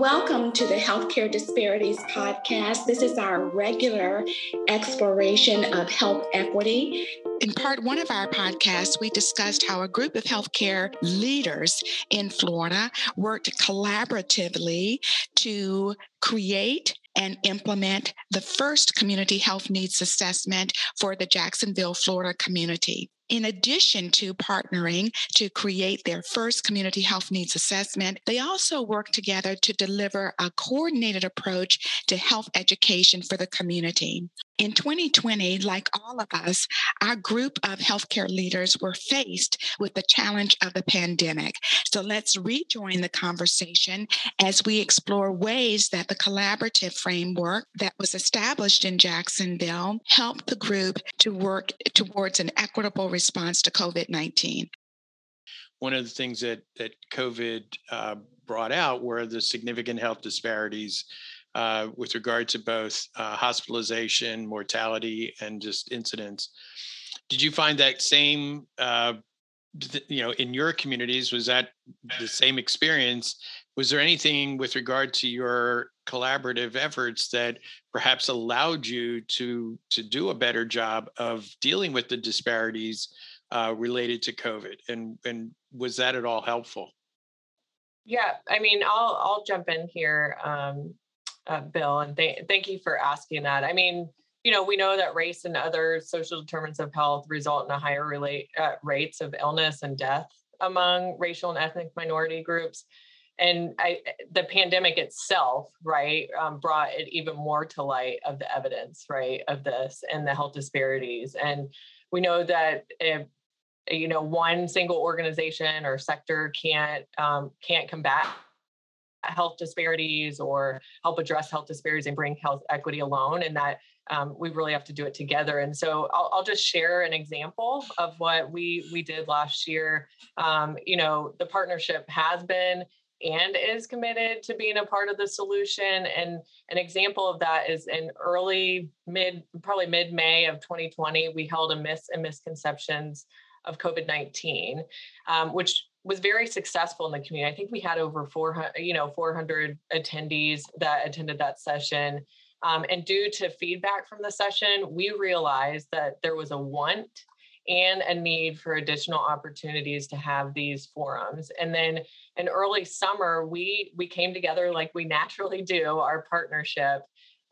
Welcome to the Healthcare Disparities Podcast. This is our regular exploration of health equity. In part one of our podcast, we discussed how a group of healthcare leaders in Florida worked collaboratively to create and implement the first community health needs assessment for the Jacksonville, Florida community in addition to partnering to create their first community health needs assessment, they also work together to deliver a coordinated approach to health education for the community. In 2020, like all of us, our group of healthcare leaders were faced with the challenge of the pandemic. So let's rejoin the conversation as we explore ways that the collaborative framework that was established in Jacksonville helped the group to work towards an equitable response to COVID 19. One of the things that, that COVID uh, brought out were the significant health disparities uh, with regard to both uh, hospitalization, mortality, and just incidents. Did you find that same, uh, you know, in your communities? Was that the same experience? Was there anything with regard to your collaborative efforts that perhaps allowed you to to do a better job of dealing with the disparities uh, related to COVID? And and was that at all helpful? Yeah, I mean, I'll I'll jump in here. Um, uh, Bill, and th- thank you for asking that. I mean, you know, we know that race and other social determinants of health result in a higher relate uh, rates of illness and death among racial and ethnic minority groups. And I, the pandemic itself, right, um, brought it even more to light of the evidence, right, of this and the health disparities. And we know that if you know one single organization or sector can't um, can't combat health disparities or help address health disparities and bring health equity alone and that um, we really have to do it together. And so I'll, I'll, just share an example of what we we did last year. Um, you know the partnership has been and is committed to being a part of the solution. And an example of that is in early mid probably mid may of 2020 we held a myths and misconceptions of covid-19 um, which was very successful in the community. I think we had over 400, you know, 400 attendees that attended that session. Um, and due to feedback from the session, we realized that there was a want and a need for additional opportunities to have these forums. And then in early summer, we we came together like we naturally do, our partnership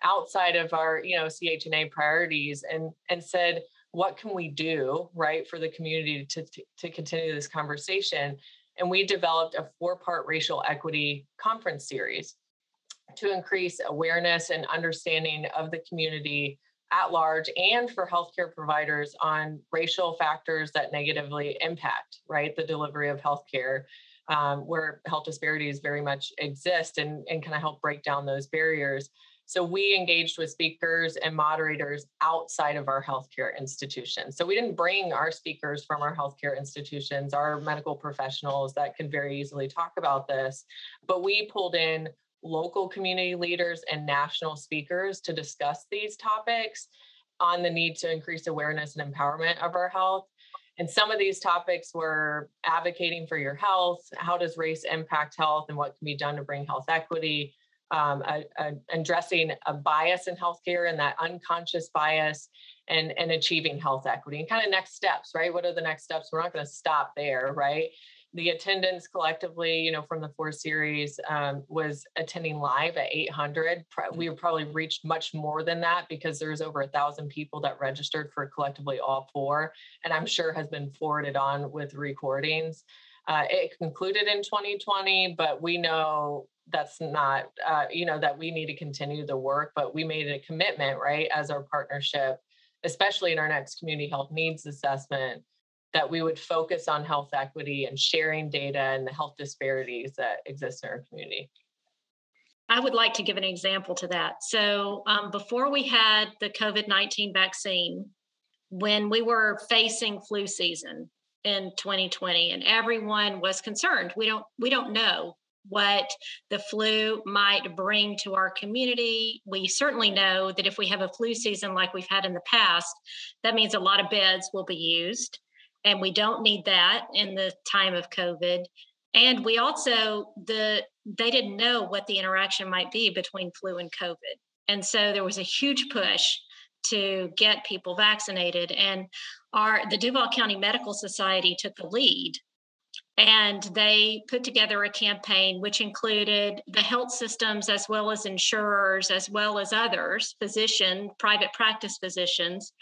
outside of our, you know, CHNA priorities and and said, what can we do right for the community to, to, continue this conversation and we developed a four part racial equity conference series to increase awareness and understanding of the community at large and for healthcare providers on racial factors that negatively impact right the delivery of healthcare um, where health disparities very much exist and, and kind of help break down those barriers so we engaged with speakers and moderators outside of our healthcare institutions. So we didn't bring our speakers from our healthcare institutions, our medical professionals that can very easily talk about this, but we pulled in local community leaders and national speakers to discuss these topics on the need to increase awareness and empowerment of our health. And some of these topics were advocating for your health, how does race impact health, and what can be done to bring health equity, um, a, a, addressing a bias in healthcare and that unconscious bias and, and achieving health equity and kind of next steps, right? What are the next steps? We're not going to stop there, right? The attendance collectively, you know, from the four series um, was attending live at 800. We probably reached much more than that because there's over a thousand people that registered for collectively all four, and I'm sure has been forwarded on with recordings. Uh, it concluded in 2020, but we know that's not uh, you know that we need to continue the work but we made a commitment right as our partnership especially in our next community health needs assessment that we would focus on health equity and sharing data and the health disparities that exist in our community I would like to give an example to that. So, um, before we had the COVID 19 vaccine, when we were facing flu season in 2020 and everyone was concerned we don't we don't know what the flu might bring to our community. We certainly know that if we have a flu season like we've had in the past, that means a lot of beds will be used. And we don't need that in the time of COVID. And we also, the they didn't know what the interaction might be between flu and COVID. And so there was a huge push to get people vaccinated. And our the Duval County Medical Society took the lead and they put together a campaign which included the health systems as well as insurers as well as others physician private practice physicians.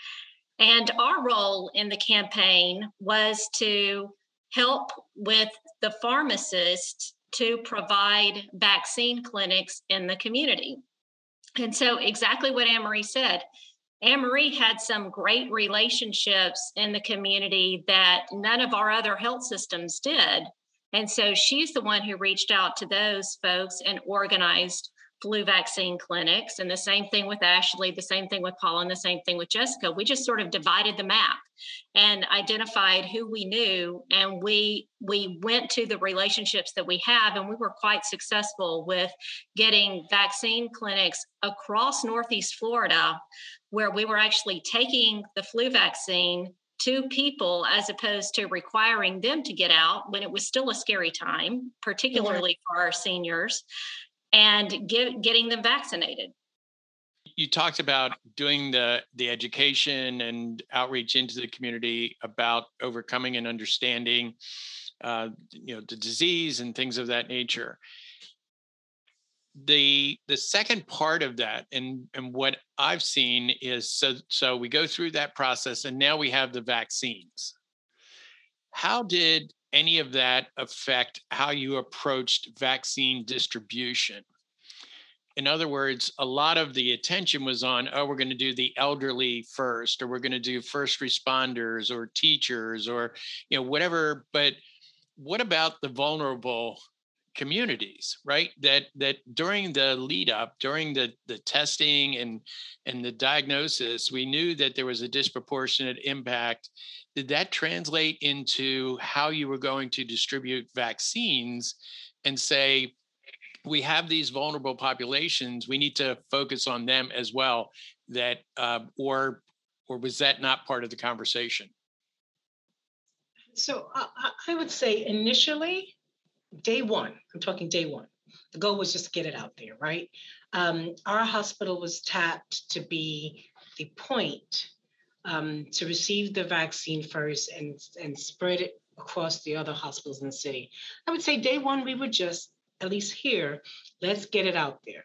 And our role in the campaign was to help with the pharmacists to provide vaccine clinics in the community. And so exactly what anne-marie said Anne Marie had some great relationships in the community that none of our other health systems did. And so she's the one who reached out to those folks and organized flu vaccine clinics and the same thing with Ashley, the same thing with Paul, and the same thing with Jessica. We just sort of divided the map and identified who we knew and we we went to the relationships that we have and we were quite successful with getting vaccine clinics across northeast Florida where we were actually taking the flu vaccine to people as opposed to requiring them to get out when it was still a scary time, particularly for our seniors and get, getting them vaccinated. You talked about doing the the education and outreach into the community about overcoming and understanding, uh, you know, the disease and things of that nature. The the second part of that, and and what I've seen is so so we go through that process, and now we have the vaccines. How did any of that affect how you approached vaccine distribution? In other words, a lot of the attention was on, oh, we're going to do the elderly first, or we're going to do first responders or teachers or, you know, whatever. But what about the vulnerable communities right? That that during the lead up during the the testing and and the diagnosis we knew that there was a disproportionate impact. Did that translate into how you were going to distribute vaccines and say we have these vulnerable populations we need to focus on them as well that uh, or or was that not part of the conversation? So uh, i would say initially day one, I'm talking day one, the goal was just get it out there, right? Um, our hospital was tapped to be the point um, to receive the vaccine first and, and spread it across the other hospitals in the city. I would say day one, we would just, at least here, let's get it out there.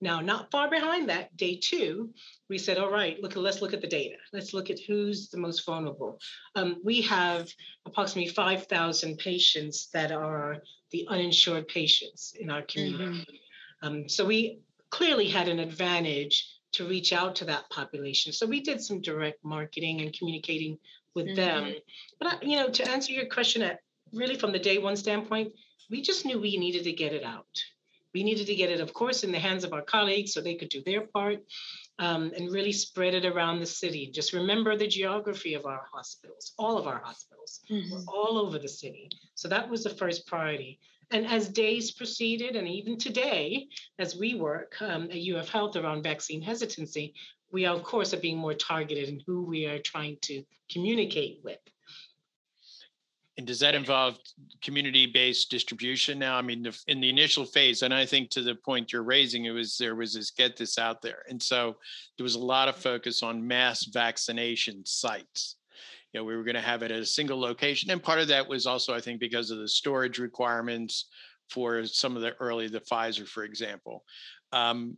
Now, not far behind that, day two, we said, all right, look, let's look at the data. Let's look at who's the most vulnerable. Um, we have approximately 5,000 patients that are the uninsured patients in our community. Mm-hmm. Um, so we clearly had an advantage to reach out to that population. So we did some direct marketing and communicating with mm-hmm. them. But I, you know, to answer your question, at really from the day one standpoint, we just knew we needed to get it out. We needed to get it, of course, in the hands of our colleagues so they could do their part um, and really spread it around the city. Just remember the geography of our hospitals, all of our hospitals, mm-hmm. all over the city. So that was the first priority. And as days proceeded, and even today, as we work um, at UF Health around vaccine hesitancy, we are, of course, are being more targeted in who we are trying to communicate with. And does that involve community-based distribution now? I mean, in the initial phase, and I think to the point you're raising, it was there was this get this out there, and so there was a lot of focus on mass vaccination sites. You know, we were going to have it at a single location, and part of that was also, I think, because of the storage requirements for some of the early, the Pfizer, for example. Um,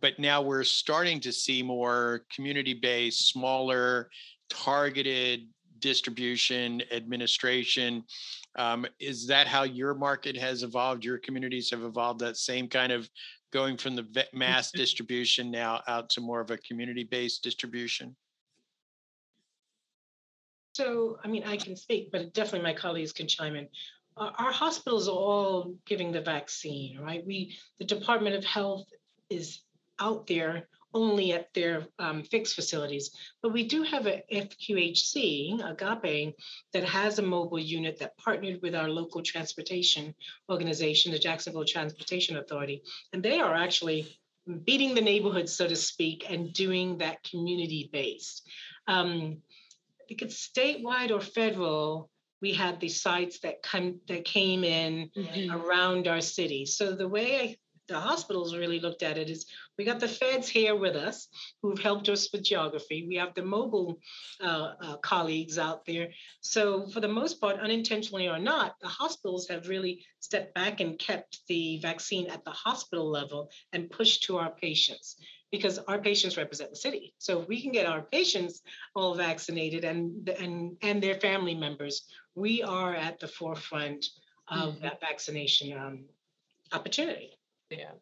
but now we're starting to see more community-based, smaller, targeted distribution, administration. Um, is that how your market has evolved? Your communities have evolved that same kind of going from the mass distribution now out to more of a community based distribution? So, I mean, I can speak, but definitely my colleagues can chime in. Our hospitals are all giving the vaccine, right? We, the Department of Health is out there only at their um, fixed facilities. But we do have a FQHC, Agape, that has a mobile unit that partnered with our local transportation organization, the Jacksonville Transportation Authority. And they are actually beating the neighborhood, so to speak, and doing that community based. Um, because statewide or federal, we had the sites that come that came in mm-hmm. around our city. So the way I, the hospitals really looked at it is we got the feds here with us who've helped us with geography. We have the mobile uh, uh, colleagues out there. So for the most part, unintentionally or not, the hospitals have really stepped back and kept the vaccine at the hospital level and pushed to our patients because our patients represent the city. So if we can get our patients all vaccinated and and and their family members, we are at the forefront of mm-hmm. that vaccination um, opportunity. Yeah.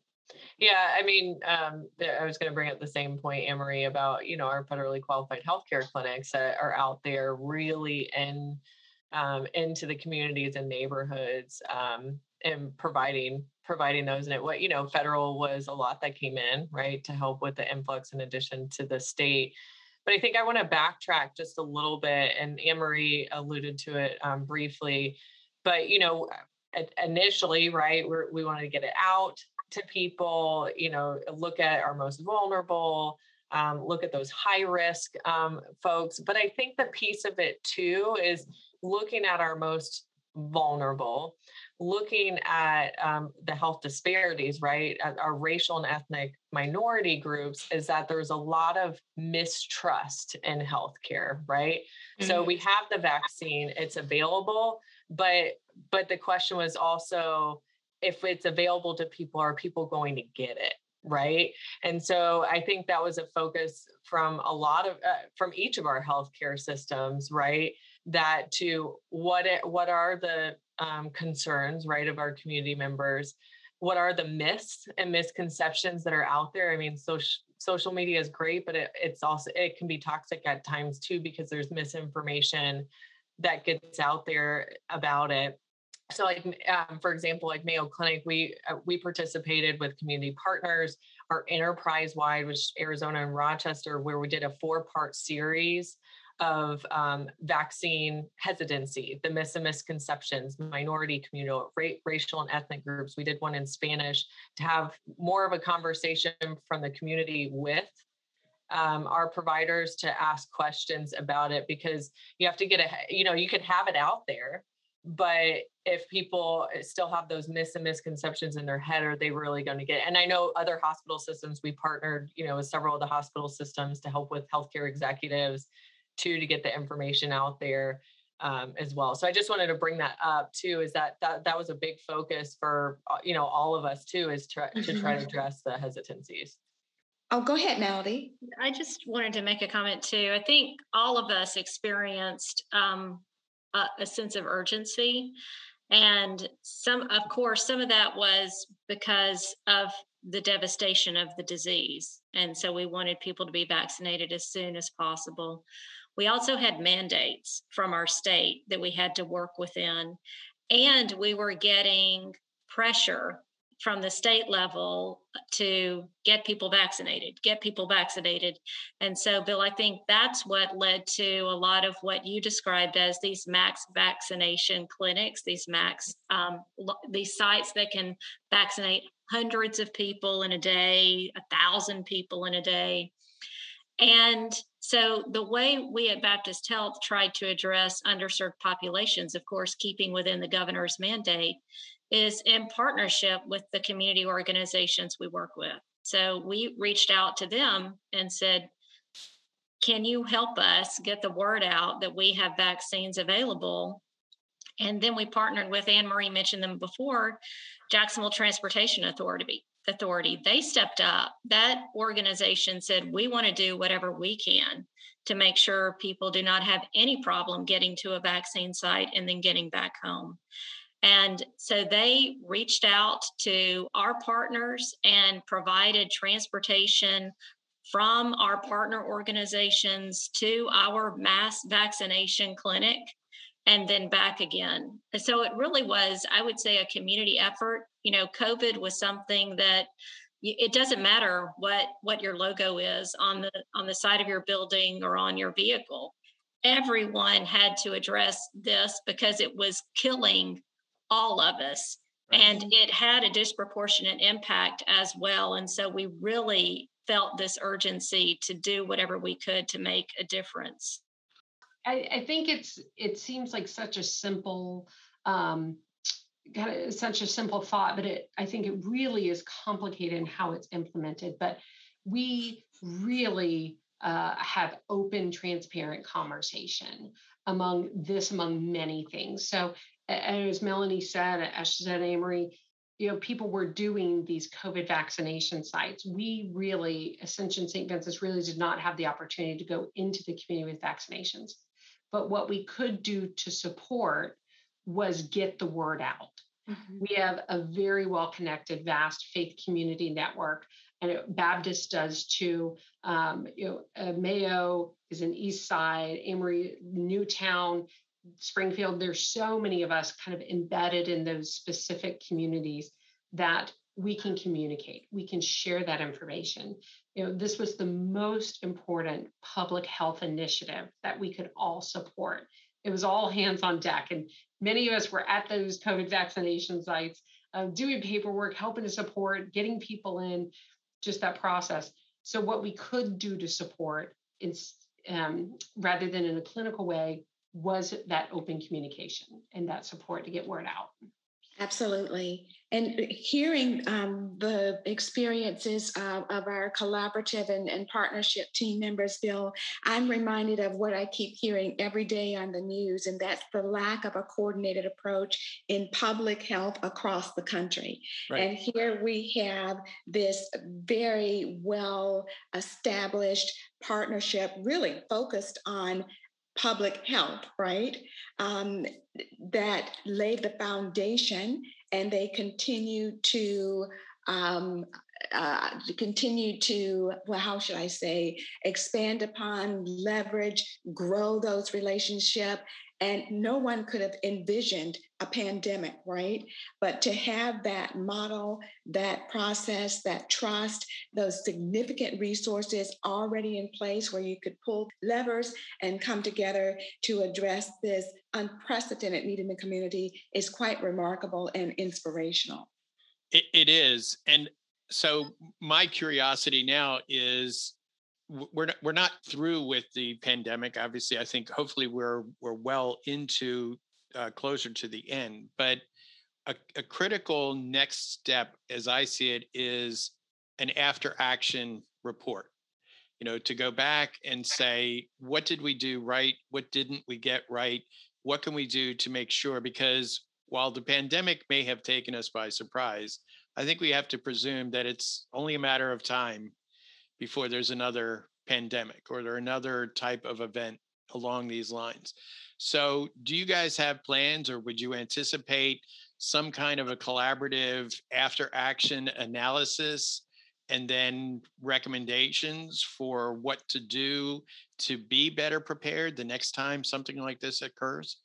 Yeah, I mean, um, I was going to bring up the same point, Anne-Marie, about you know our federally qualified healthcare clinics that are out there really in um, into the communities and neighborhoods um, and providing providing those. And it what you know, federal was a lot that came in right to help with the influx in addition to the state. But I think I want to backtrack just a little bit, and Anne-Marie alluded to it um, briefly. But you know, initially, right, we we wanted to get it out to people. You know, look at our most vulnerable. Um, look at those high risk um, folks. But I think the piece of it too is looking at our most vulnerable, looking at um, the health disparities, right, at our racial and ethnic minority groups, is that there's a lot of mistrust in healthcare, right? Mm-hmm. So we have the vaccine, it's available, but but the question was also if it's available to people, are people going to get it? right? And so i think that was a focus from a lot of uh, from each of our healthcare systems right? That to what it, what are the um, concerns right of our community members? What are the myths and misconceptions that are out there? I mean social social media is great but it, it's also it can be toxic at times too because there's misinformation that gets out there about it so like um, for example like mayo clinic we uh, we participated with community partners our enterprise wide which arizona and rochester where we did a four part series of um, vaccine hesitancy, the myths and misconceptions, minority communal ra- racial and ethnic groups. We did one in Spanish to have more of a conversation from the community with um, our providers to ask questions about it because you have to get a, you know, you can have it out there, but if people still have those myths and misconceptions in their head, are they really going to get? It? And I know other hospital systems. We partnered, you know, with several of the hospital systems to help with healthcare executives too to get the information out there um, as well. So I just wanted to bring that up too. Is that that that was a big focus for uh, you know all of us too, is to, to try to mm-hmm. address the hesitancies. Oh, go ahead, Melody. I just wanted to make a comment too. I think all of us experienced um, a, a sense of urgency, and some, of course, some of that was because of the devastation of the disease, and so we wanted people to be vaccinated as soon as possible. We also had mandates from our state that we had to work within, and we were getting pressure from the state level to get people vaccinated, get people vaccinated. And so, Bill, I think that's what led to a lot of what you described as these max vaccination clinics, these max, um, these sites that can vaccinate hundreds of people in a day, a thousand people in a day. And so, the way we at Baptist Health tried to address underserved populations, of course, keeping within the governor's mandate, is in partnership with the community organizations we work with. So, we reached out to them and said, Can you help us get the word out that we have vaccines available? And then we partnered with Anne Marie mentioned them before, Jacksonville Transportation Authority authority they stepped up that organization said we want to do whatever we can to make sure people do not have any problem getting to a vaccine site and then getting back home and so they reached out to our partners and provided transportation from our partner organizations to our mass vaccination clinic and then back again. So it really was, I would say, a community effort. You know, COVID was something that it doesn't matter what what your logo is on the on the side of your building or on your vehicle. Everyone had to address this because it was killing all of us. Right. And it had a disproportionate impact as well. And so we really felt this urgency to do whatever we could to make a difference. I, I think it's it seems like such a simple um, kind of such a simple thought, but it I think it really is complicated in how it's implemented. But we really uh, have open, transparent conversation among this, among many things. So, as Melanie said, as she said, Anne-Marie, you know, people were doing these COVID vaccination sites. We really, Ascension St. Vincent's really did not have the opportunity to go into the community with vaccinations. But what we could do to support was get the word out. Mm-hmm. We have a very well connected, vast faith community network, and it, Baptist does too. Um, you know, uh, Mayo is in East Side, Anne-Marie, Newtown, Springfield. There's so many of us kind of embedded in those specific communities that we can communicate. We can share that information. You know, this was the most important public health initiative that we could all support. It was all hands on deck, and many of us were at those COVID vaccination sites, uh, doing paperwork, helping to support, getting people in, just that process. So, what we could do to support, is, um, rather than in a clinical way, was that open communication and that support to get word out. Absolutely. And hearing um, the experiences uh, of our collaborative and, and, partnership team members, Bill, I'm reminded of what I keep hearing every day on the news, and that's the lack of a coordinated approach in public health across the country. Right. And here we have this very well established partnership, really focused on public health, right? Um, that laid the foundation and they continue to um, uh, continue to, well, how should I say, expand upon, leverage, grow those relationships, and no one could have envisioned a pandemic, right? But to have that model, that process, that trust, those significant resources already in place where you could pull levers and come together to address this unprecedented need in the community is quite remarkable and inspirational. it, it is. And so my curiosity now is we're not, we're not through with the pandemic. Obviously, I think hopefully we're we're well into uh, closer to the end. But a, a critical next step, as I see it, is an after action report. You know, to go back and say what did we do right, what didn't we get right, what can we do to make sure? Because while the pandemic may have taken us by surprise, I think we have to presume that it's only a matter of time before there's another pandemic or there another type of event along these lines. So, do you guys have plans or would you anticipate some kind of a collaborative after action analysis and then recommendations for what to do to be better prepared the next time something like this occurs?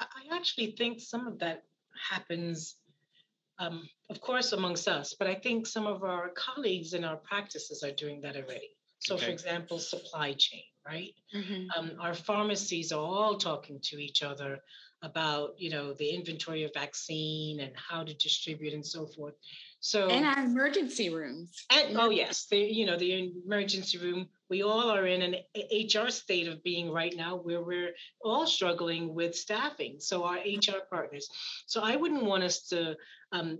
I actually think some of that happens um, of course, amongst us, but I think some of our colleagues in our practices are doing that already. So, okay. for example, supply chain, right? Mm-hmm. Um, our pharmacies are all talking to each other about, you know, the inventory of vaccine and how to distribute and so forth. So, and our emergency rooms. And oh yes, the you know the emergency room. We all are in an HR state of being right now where we're all struggling with staffing. So our HR partners. So I wouldn't want us to um,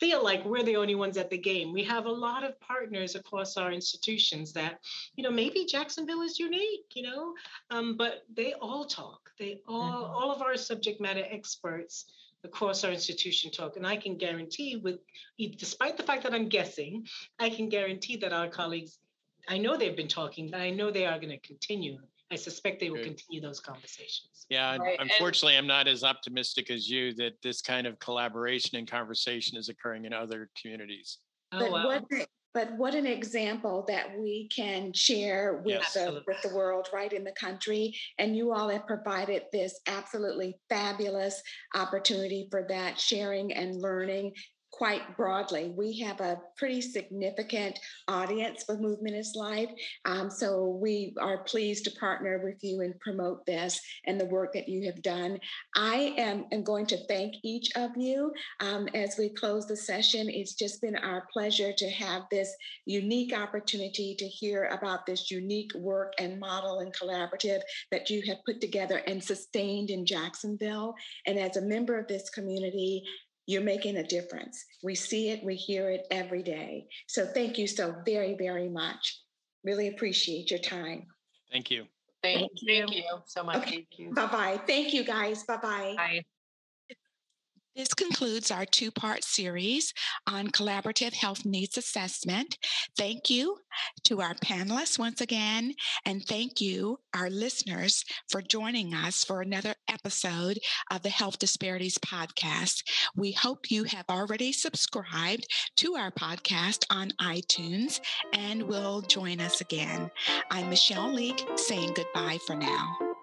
feel like we're the only ones at the game. We have a lot of partners across our institutions that, you know, maybe Jacksonville is unique, you know, um, but they all talk. They all, mm-hmm. all of our subject matter experts across our institution talk. And I can guarantee, with despite the fact that I'm guessing, I can guarantee that our colleagues, I know they've been talking, but I know they are going to continue I suspect they will continue those conversations. Yeah, right. unfortunately, I'm not as optimistic as you that this kind of collaboration and conversation is occurring in other communities. Oh, but, wow. what, but what an example that we can share with, yes. the, with the world, right in the country. And you all have provided this absolutely fabulous opportunity for that sharing and learning quite broadly. We have a pretty significant audience for Movement is Life. Um, so we are pleased to partner with you and promote this and the work that you have done. I am, am going to thank each of you um, as we close the session. It's just been our pleasure to have this unique opportunity to hear about this unique work and model and collaborative that you have put together and sustained in Jacksonville. And as a member of this community, you're making a difference. We see it, we hear it every day. So thank you so very, very much. Really appreciate your time. Thank you. Thank, thank you. Thank you so much. Okay. Bye bye. Thank you guys. Bye-bye. Bye. This concludes our two part series on collaborative health needs assessment. Thank you to our panelists once again, and thank you, our listeners, for joining us for another episode of the Health Disparities Podcast. We hope you have already subscribed to our podcast on iTunes and will join us again. I'm Michelle Leake saying goodbye for now.